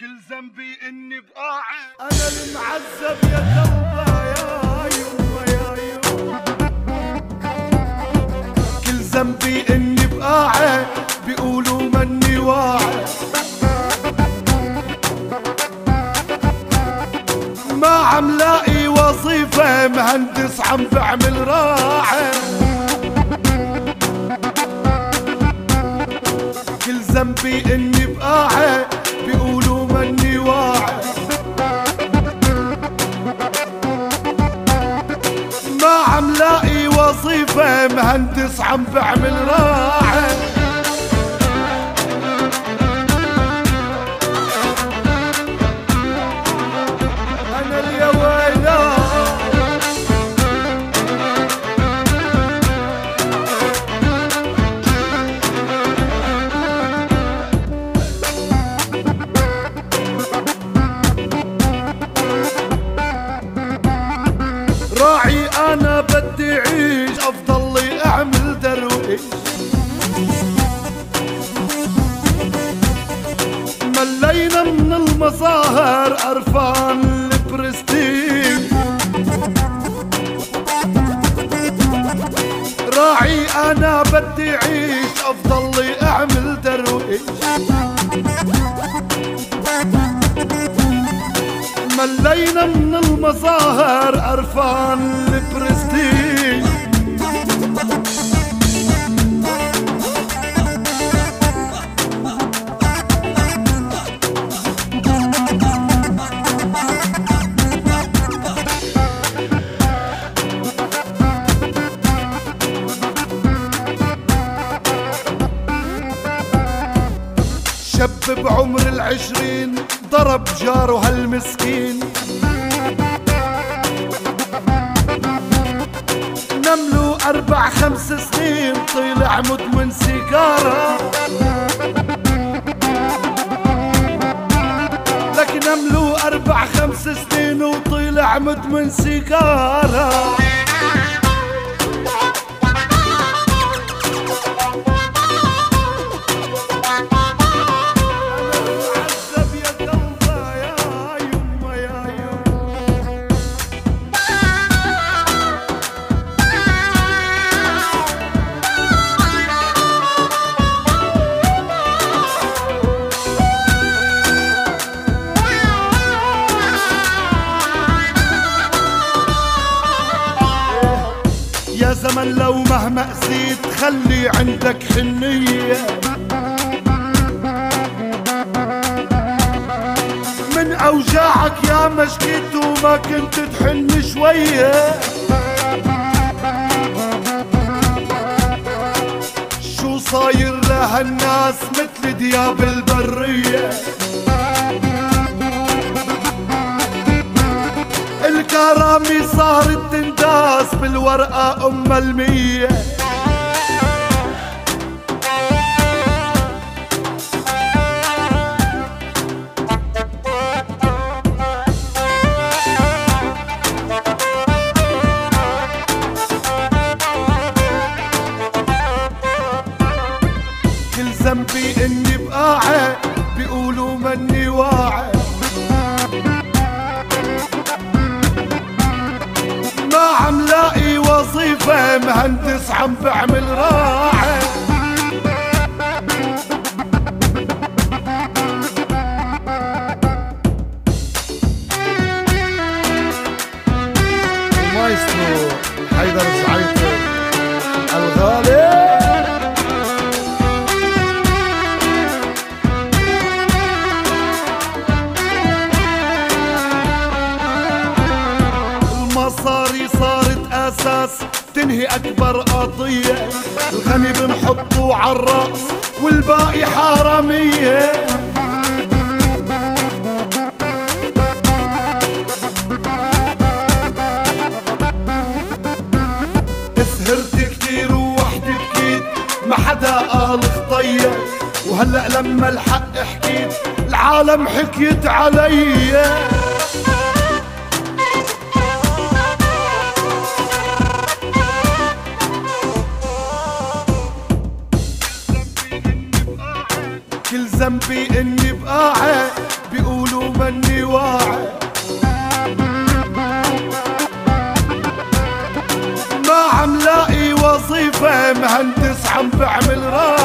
كل ذنبي إني بقاعد. أنا المعذب يا توبه يا يما يا يما. كل ذنبي إني بقاعد بيقولوا مني واعي. ما عم لاقي وظيفة مهندس عم بعمل راحة كل ذنبي عم بعمل راحة ملينا من المظاهر قرفان البرستيج. راعي أنا بدي اعيش أفضل لي أعمل درويش. ملينا من المظاهر قرفان البرستيج. شاب بعمر العشرين ضرب جاره هالمسكين. نملو أربع خمس سنين طلع مدمن سيجارة. لكن نملو أربع خمس سنين وطلع مدمن سيجارة. يا زمن لو مهما قسيت خلي عندك حنية. من أوجاعك يا مشكيت وما كنت تحن شوية. شو صاير لهالناس مثل دياب البرية؟ الكرامي صارت تنداس بالورقة أم المية. كل ذنبي إني بقاعد بيقولوا مني واعي. ما عم لاقي وظيفة مهندس عم بعمل راحة. المايسترو حيدر الزعيطر تنهي أكبر قضية. الغني بنحطه عالرأس والباقي حرامية. سهرت كتير ووحدي بكيت ما حدا قال خطية وهلأ لما الحق حكيت العالم حكيت عليّ. قلبي إني بقاعد بيقولوا مني واعي ما عم لاقي وظيفة مهندس عم بعمل راعي.